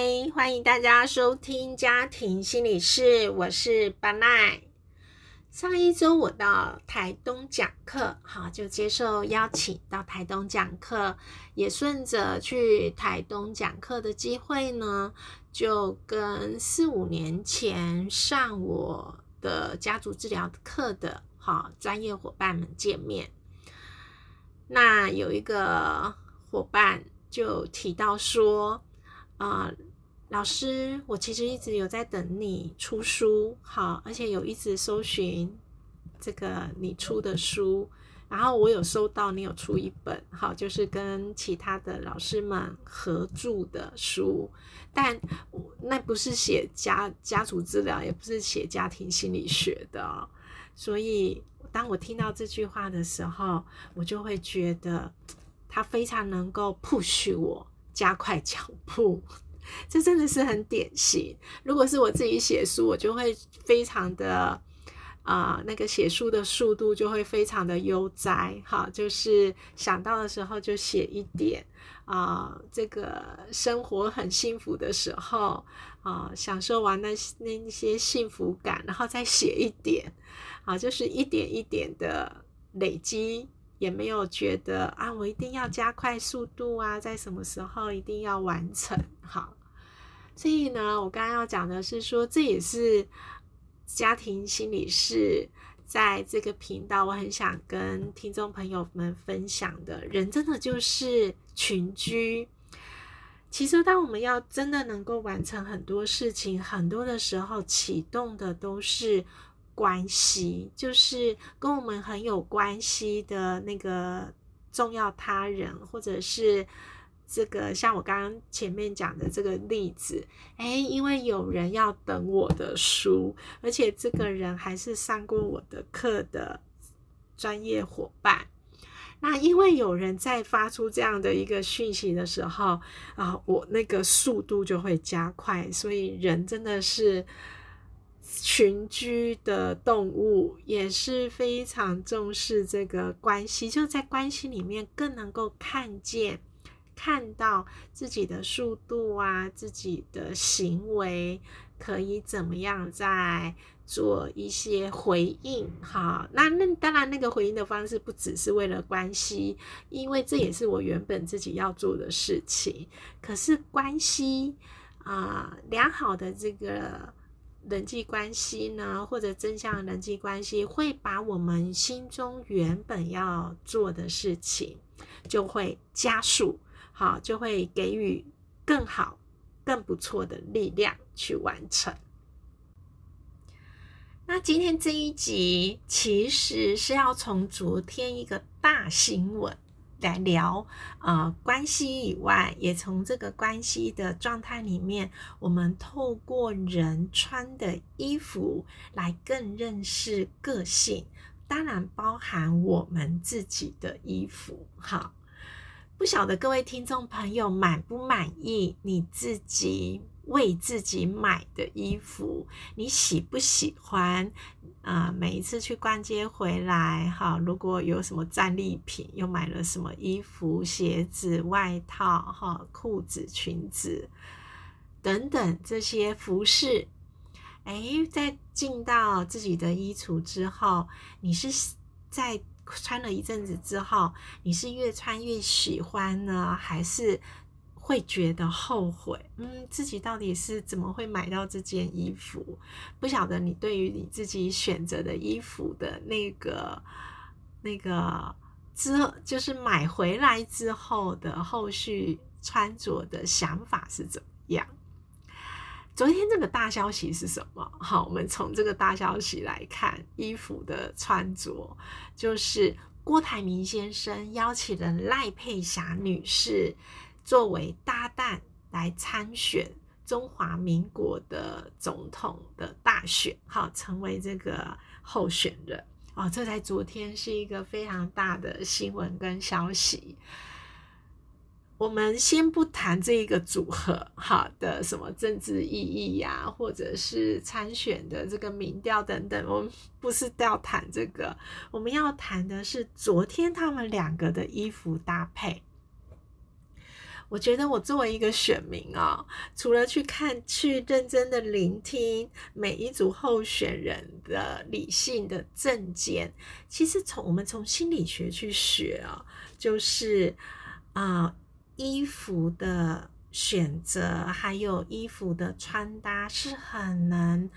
嗨，欢迎大家收听家庭心理室，我是巴奈。上一周我到台东讲课，好就接受邀请到台东讲课，也顺着去台东讲课的机会呢，就跟四五年前上我的家族治疗课的好专业伙伴们见面。那有一个伙伴就提到说。啊，老师，我其实一直有在等你出书，好，而且有一直搜寻这个你出的书，然后我有收到你有出一本，好，就是跟其他的老师们合著的书，但那不是写家家族治疗，也不是写家庭心理学的，所以当我听到这句话的时候，我就会觉得他非常能够 push 我。加快脚步，这真的是很典型。如果是我自己写书，我就会非常的啊，那个写书的速度就会非常的悠哉。哈，就是想到的时候就写一点啊，这个生活很幸福的时候啊，享受完那那些幸福感，然后再写一点啊，就是一点一点的累积。也没有觉得啊，我一定要加快速度啊，在什么时候一定要完成好。所以呢，我刚刚要讲的是说，这也是家庭心理师在这个频道，我很想跟听众朋友们分享的。人真的就是群居。其实，当我们要真的能够完成很多事情，很多的时候启动的都是。关系就是跟我们很有关系的那个重要他人，或者是这个像我刚刚前面讲的这个例子，哎，因为有人要等我的书，而且这个人还是上过我的课的专业伙伴，那因为有人在发出这样的一个讯息的时候啊，我那个速度就会加快，所以人真的是。群居的动物也是非常重视这个关系，就在关系里面更能够看见、看到自己的速度啊，自己的行为可以怎么样在做一些回应。哈，那那当然，那个回应的方式不只是为了关系，因为这也是我原本自己要做的事情。可是关系啊，良好的这个。人际关系呢，或者正向人际关系，会把我们心中原本要做的事情，就会加速，好，就会给予更好、更不错的力量去完成。那今天这一集其实是要从昨天一个大新闻。来聊啊，关系以外，也从这个关系的状态里面，我们透过人穿的衣服来更认识个性，当然包含我们自己的衣服。好，不晓得各位听众朋友满不满意你自己为自己买的衣服？你喜不喜欢？啊，每一次去逛街回来，哈，如果有什么战利品，又买了什么衣服、鞋子、外套、哈裤子、裙子等等这些服饰，哎，在进到自己的衣橱之后，你是在穿了一阵子之后，你是越穿越喜欢呢，还是？会觉得后悔，嗯，自己到底是怎么会买到这件衣服？不晓得你对于你自己选择的衣服的那个、那个之后，就是买回来之后的后续穿着的想法是怎么样？昨天这个大消息是什么？好，我们从这个大消息来看，衣服的穿着就是郭台铭先生邀请了赖佩霞女士。作为搭档来参选中华民国的总统的大选，好，成为这个候选人哦。这在昨天是一个非常大的新闻跟消息。我们先不谈这一个组合，好的什么政治意义呀，或者是参选的这个民调等等，我们不是要谈这个，我们要谈的是昨天他们两个的衣服搭配。我觉得我作为一个选民啊，除了去看、去认真的聆听每一组候选人的理性的证件，其实从我们从心理学去学啊，就是啊，衣服的选择还有衣服的穿搭是很能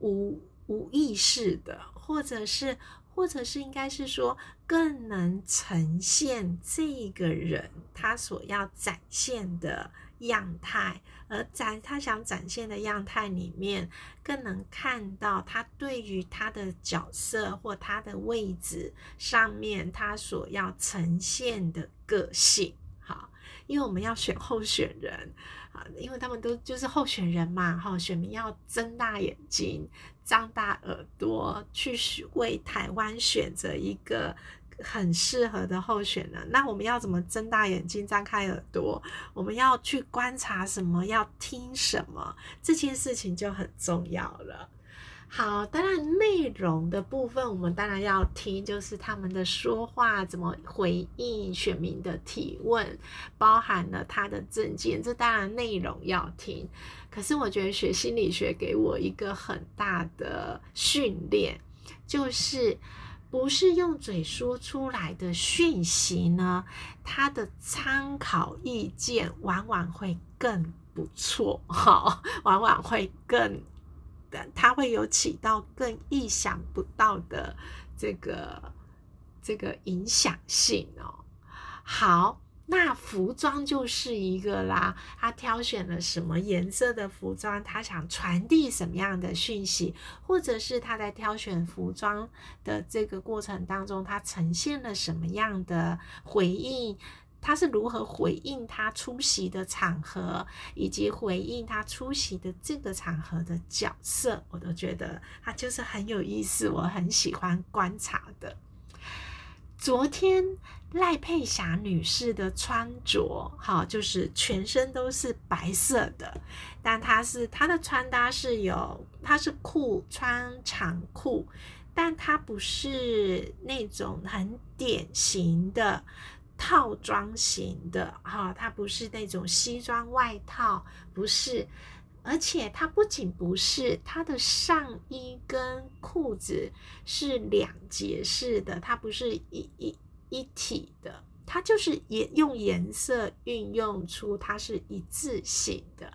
无无意识的，或者是。或者是应该是说，更能呈现这个人他所要展现的样态，而在他想展现的样态里面，更能看到他对于他的角色或他的位置上面他所要呈现的个性。因为我们要选候选人啊，因为他们都就是候选人嘛，哈，选民要睁大眼睛。张大耳朵去为台湾选择一个很适合的候选人，那我们要怎么睁大眼睛、张开耳朵？我们要去观察什么？要听什么？这件事情就很重要了。好，当然内容的部分，我们当然要听，就是他们的说话怎么回应选民的提问，包含了他的证件，这当然内容要听。可是我觉得学心理学给我一个很大的训练，就是不是用嘴说出来的讯息呢，他的参考意见往往会更不错，哈，往往会更。它会有起到更意想不到的这个这个影响性哦。好，那服装就是一个啦。他挑选了什么颜色的服装？他想传递什么样的讯息？或者是他在挑选服装的这个过程当中，他呈现了什么样的回应？他是如何回应他出席的场合，以及回应他出席的这个场合的角色，我都觉得他就是很有意思，我很喜欢观察的。昨天赖佩霞女士的穿着，哈，就是全身都是白色的，但她是她的穿搭是有，她是裤穿长裤，但她不是那种很典型的。套装型的哈，它不是那种西装外套，不是，而且它不仅不是，它的上衣跟裤子是两节式的，它不是一一一体的，它就是颜用颜色运用出它是一致性的，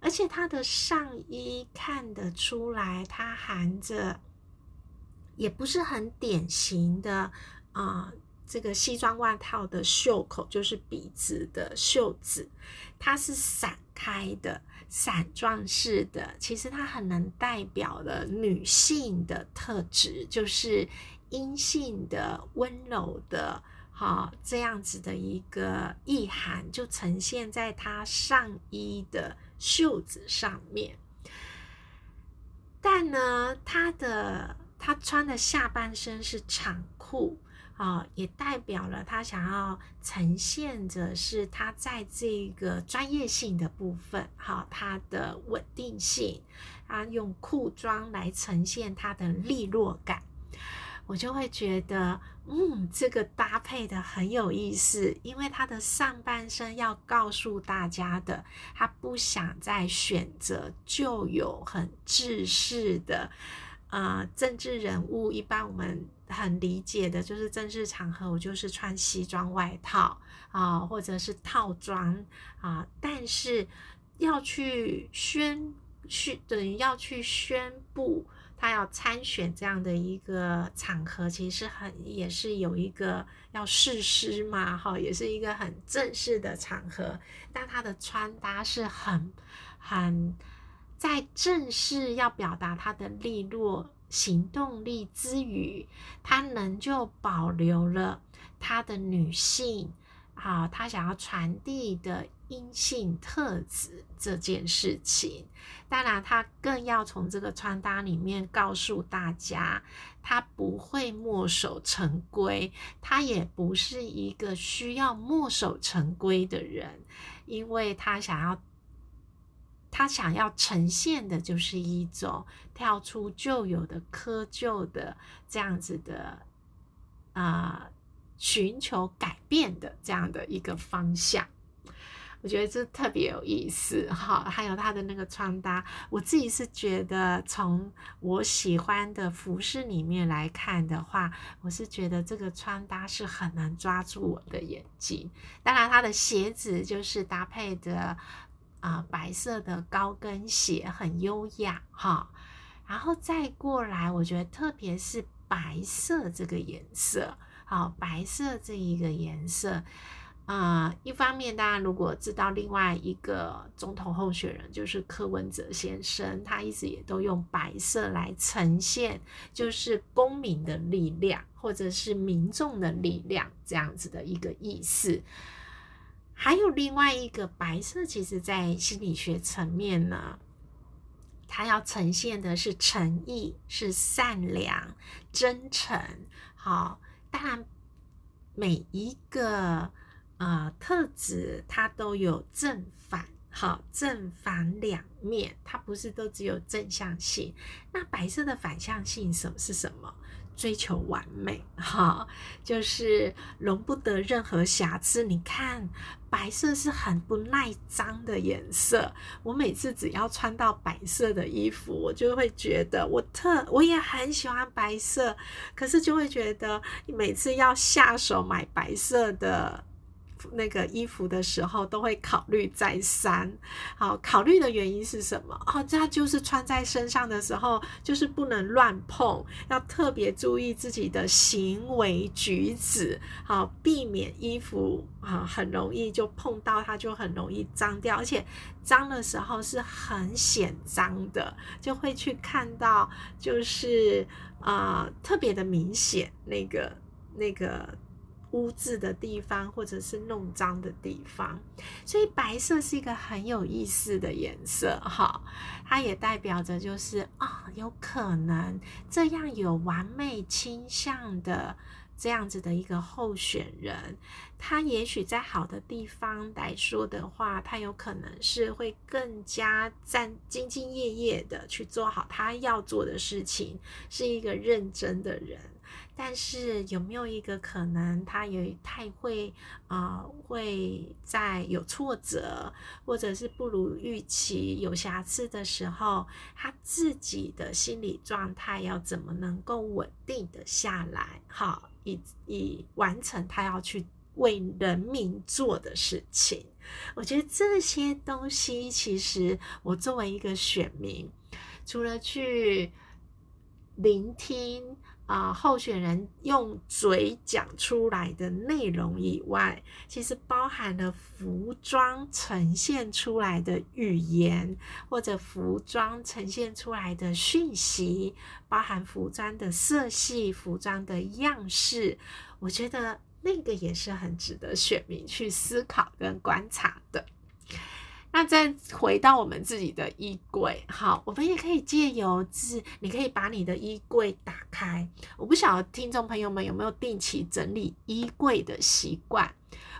而且它的上衣看得出来，它含着也不是很典型的啊。这个西装外套的袖口就是笔直的袖子，它是散开的、散状式的。其实它很能代表了女性的特质，就是阴性的、温柔的，哈，这样子的一个意涵，就呈现在她上衣的袖子上面。但呢，她的她穿的下半身是长裤。啊，也代表了他想要呈现着是他在这个专业性的部分，哈，他的稳定性，他用裤装来呈现他的利落感，我就会觉得，嗯，这个搭配的很有意思，因为他的上半身要告诉大家的，他不想再选择就有很制式的。啊，政治人物一般我们很理解的就是正式场合，我就是穿西装外套啊，或者是套装啊。但是要去宣去等于要去宣布他要参选这样的一个场合，其实很也是有一个要誓师嘛，哈，也是一个很正式的场合。但他的穿搭是很很。在正式要表达他的利落行动力之余，他仍旧保留了他的女性，啊，他想要传递的阴性特质这件事情。当然，他更要从这个穿搭里面告诉大家，他不会墨守成规，他也不是一个需要墨守成规的人，因为他想要。他想要呈现的就是一种跳出旧有的窠臼的这样子的啊，寻求改变的这样的一个方向我觉得这特别有意思哈，还有他的那个穿搭，我自己是觉得从我喜欢的服饰里面来看的话，我是觉得这个穿搭是很能抓住我的眼睛。当然，他的鞋子就是搭配的啊白色的高跟鞋，很优雅哈。然后再过来，我觉得特别是白色这个颜色，好，白色这一个颜色。啊，一方面，大家如果知道另外一个总统候选人就是柯文哲先生，他一直也都用白色来呈现，就是公民的力量或者是民众的力量这样子的一个意思。还有另外一个白色，其实在心理学层面呢，它要呈现的是诚意、是善良、真诚。好，当然每一个。啊，特质它都有正反，好，正反两面，它不是都只有正向性。那白色的反向性什么是什么？追求完美，哈，就是容不得任何瑕疵。你看，白色是很不耐脏的颜色。我每次只要穿到白色的衣服，我就会觉得我特我也很喜欢白色，可是就会觉得你每次要下手买白色的。那个衣服的时候都会考虑再三，好，考虑的原因是什么？哦，这就是穿在身上的时候，就是不能乱碰，要特别注意自己的行为举止，好，避免衣服啊很容易就碰到它，就很容易脏掉，而且脏的时候是很显脏的，就会去看到，就是啊特别的明显那个那个。污渍的地方，或者是弄脏的地方，所以白色是一个很有意思的颜色，哈，它也代表着就是啊，有可能这样有完美倾向的这样子的一个候选人，他也许在好的地方来说的话，他有可能是会更加战兢兢业业的去做好他要做的事情，是一个认真的人。但是有没有一个可能，他也太会啊，会在有挫折或者是不如预期、有瑕疵的时候，他自己的心理状态要怎么能够稳定的下来？好，以以完成他要去为人民做的事情。我觉得这些东西，其实我作为一个选民，除了去聆听。啊，候选人用嘴讲出来的内容以外，其实包含了服装呈现出来的语言，或者服装呈现出来的讯息，包含服装的色系、服装的样式，我觉得那个也是很值得选民去思考跟观察的。那再回到我们自己的衣柜，好，我们也可以借由是，你可以把你的衣柜打开。我不晓得听众朋友们有没有定期整理衣柜的习惯，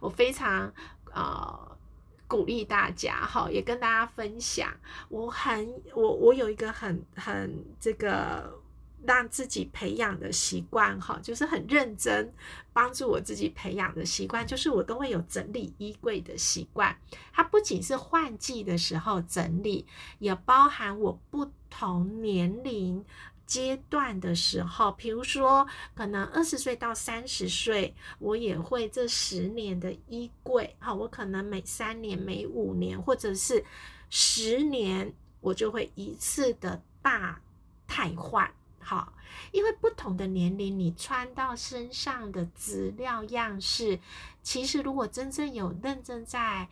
我非常呃鼓励大家，哈，也跟大家分享。我很我我有一个很很这个。让自己培养的习惯，哈，就是很认真帮助我自己培养的习惯，就是我都会有整理衣柜的习惯。它不仅是换季的时候整理，也包含我不同年龄阶段的时候，比如说可能二十岁到三十岁，我也会这十年的衣柜，哈，我可能每三年、每五年或者是十年，我就会一次的大汰换。好，因为不同的年龄，你穿到身上的资料样式，其实如果真正有认真在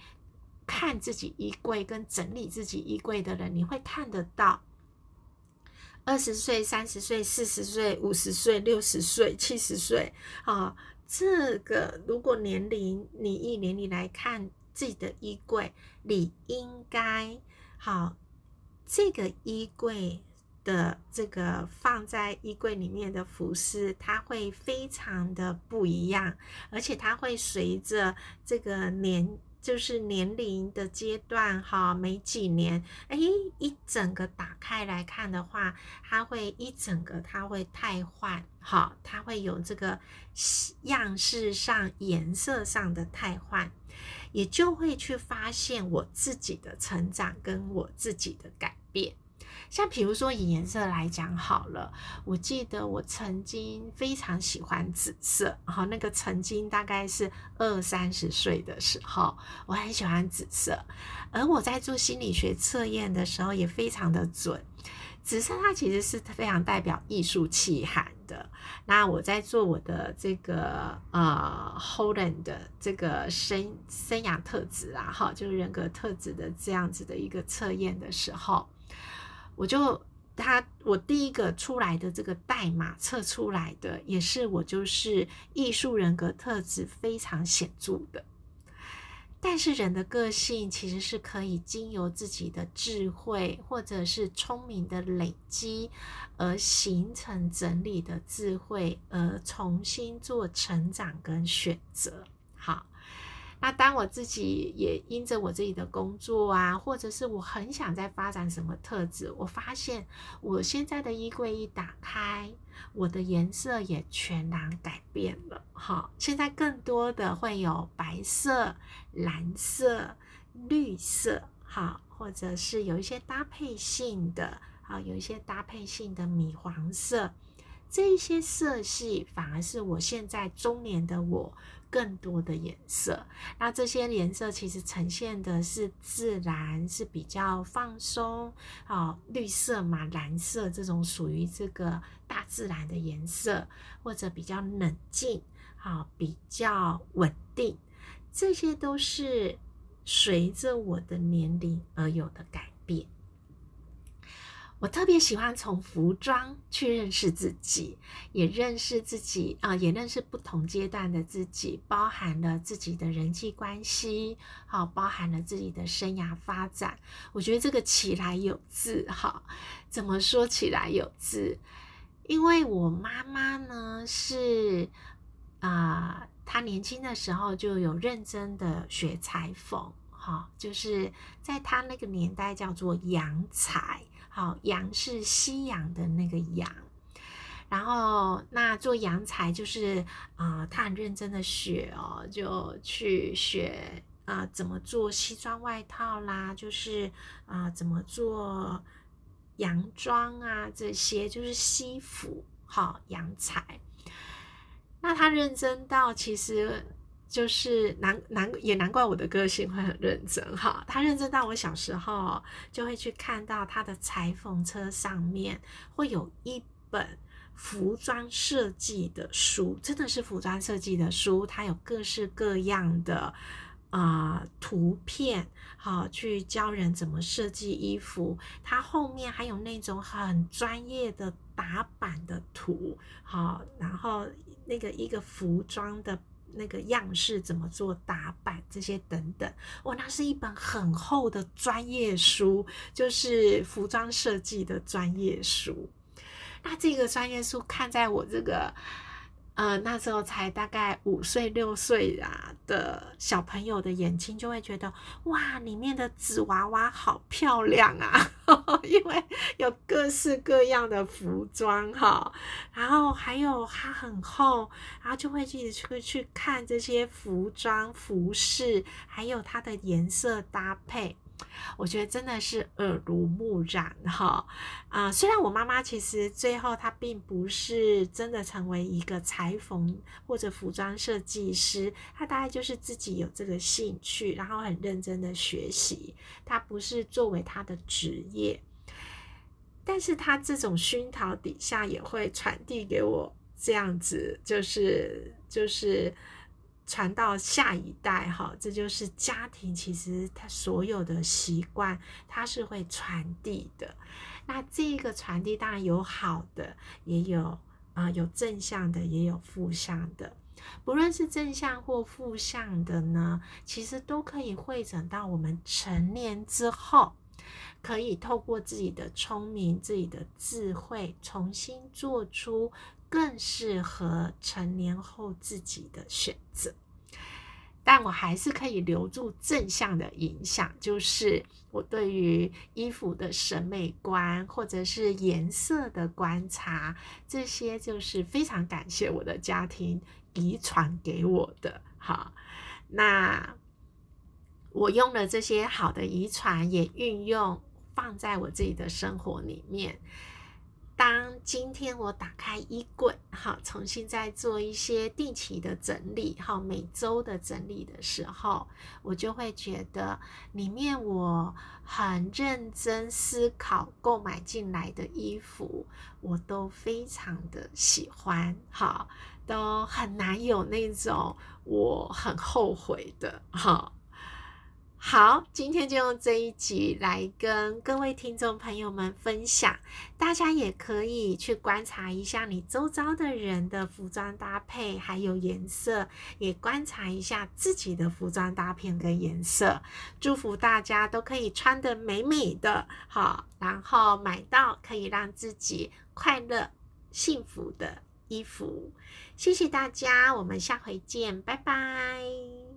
看自己衣柜跟整理自己衣柜的人，你会看得到，二十岁、三十岁、四十岁、五十岁、六十岁、七十岁，啊，这个如果年龄你一年你来看自己的衣柜，你应该好这个衣柜。的这个放在衣柜里面的服饰，它会非常的不一样，而且它会随着这个年，就是年龄的阶段，哈，每几年，哎，一整个打开来看的话，它会一整个它会汰换，哈，它会有这个样式上、颜色上的汰换。也就会去发现我自己的成长跟我自己的改变。像比如说以颜色来讲好了，我记得我曾经非常喜欢紫色，好，那个曾经大概是二三十岁的时候，我很喜欢紫色，而我在做心理学测验的时候也非常的准。紫色它其实是非常代表艺术气涵的。那我在做我的这个呃 Holland 的这个生生涯特质啊，哈，就是人格特质的这样子的一个测验的时候。我就他，我第一个出来的这个代码测出来的，也是我就是艺术人格特质非常显著的。但是人的个性其实是可以经由自己的智慧或者是聪明的累积而形成整理的智慧，而重新做成长跟选择。好。那当我自己也因着我自己的工作啊，或者是我很想在发展什么特质，我发现我现在的衣柜一打开，我的颜色也全然改变了。哈，现在更多的会有白色、蓝色、绿色，哈，或者是有一些搭配性的，啊，有一些搭配性的米黄色，这些色系反而是我现在中年的我。更多的颜色，那这些颜色其实呈现的是自然，是比较放松。啊，绿色嘛，蓝色这种属于这个大自然的颜色，或者比较冷静，啊，比较稳定，这些都是随着我的年龄而有的改变。我特别喜欢从服装去认识自己，也认识自己啊，也认识不同阶段的自己，包含了自己的人际关系，好，包含了自己的生涯发展。我觉得这个起来有字，哈，怎么说起来有字？因为我妈妈呢是啊，她年轻的时候就有认真的学裁缝，哈，就是在她那个年代叫做洋裁。好，洋是西洋的那个洋，然后那做洋裁就是啊，他很认真的学哦，就去学啊怎么做西装外套啦，就是啊怎么做洋装啊这些，就是西服好洋裁。那他认真到其实。就是难难也难怪我的个性会很认真哈，他认真到我小时候就会去看到他的裁缝车上面会有一本服装设计的书，真的是服装设计的书，它有各式各样的啊图片，好去教人怎么设计衣服，它后面还有那种很专业的打版的图，好，然后那个一个服装的。那个样式怎么做打版这些等等，哇，那是一本很厚的专业书，就是服装设计的专业书。那这个专业书看在我这个。呃，那时候才大概五岁六岁啊的小朋友的眼睛就会觉得，哇，里面的纸娃娃好漂亮啊，因为有各式各样的服装哈，然后还有它很厚，然后就会一直去去看这些服装服饰，还有它的颜色搭配。我觉得真的是耳濡目染哈啊！虽然我妈妈其实最后她并不是真的成为一个裁缝或者服装设计师，她大概就是自己有这个兴趣，然后很认真的学习，她不是作为她的职业，但是她这种熏陶底下也会传递给我这样子，就是就是。传到下一代，哈，这就是家庭。其实它所有的习惯，它是会传递的。那这个传递当然有好的，也有啊，有正向的，也有负向的。不论是正向或负向的呢，其实都可以汇整到我们成年之后，可以透过自己的聪明、自己的智慧，重新做出更适合成年后自己的选择。但我还是可以留住正向的影响，就是我对于衣服的审美观，或者是颜色的观察，这些就是非常感谢我的家庭遗传给我的。好，那我用了这些好的遗传，也运用放在我自己的生活里面。当今天我打开衣柜，好，重新再做一些定期的整理，好，每周的整理的时候，我就会觉得里面我很认真思考购买进来的衣服，我都非常的喜欢，好，都很难有那种我很后悔的，哈。好，今天就用这一集来跟各位听众朋友们分享。大家也可以去观察一下你周遭的人的服装搭配，还有颜色，也观察一下自己的服装搭配跟颜色。祝福大家都可以穿得美美的，好，然后买到可以让自己快乐、幸福的衣服。谢谢大家，我们下回见，拜拜。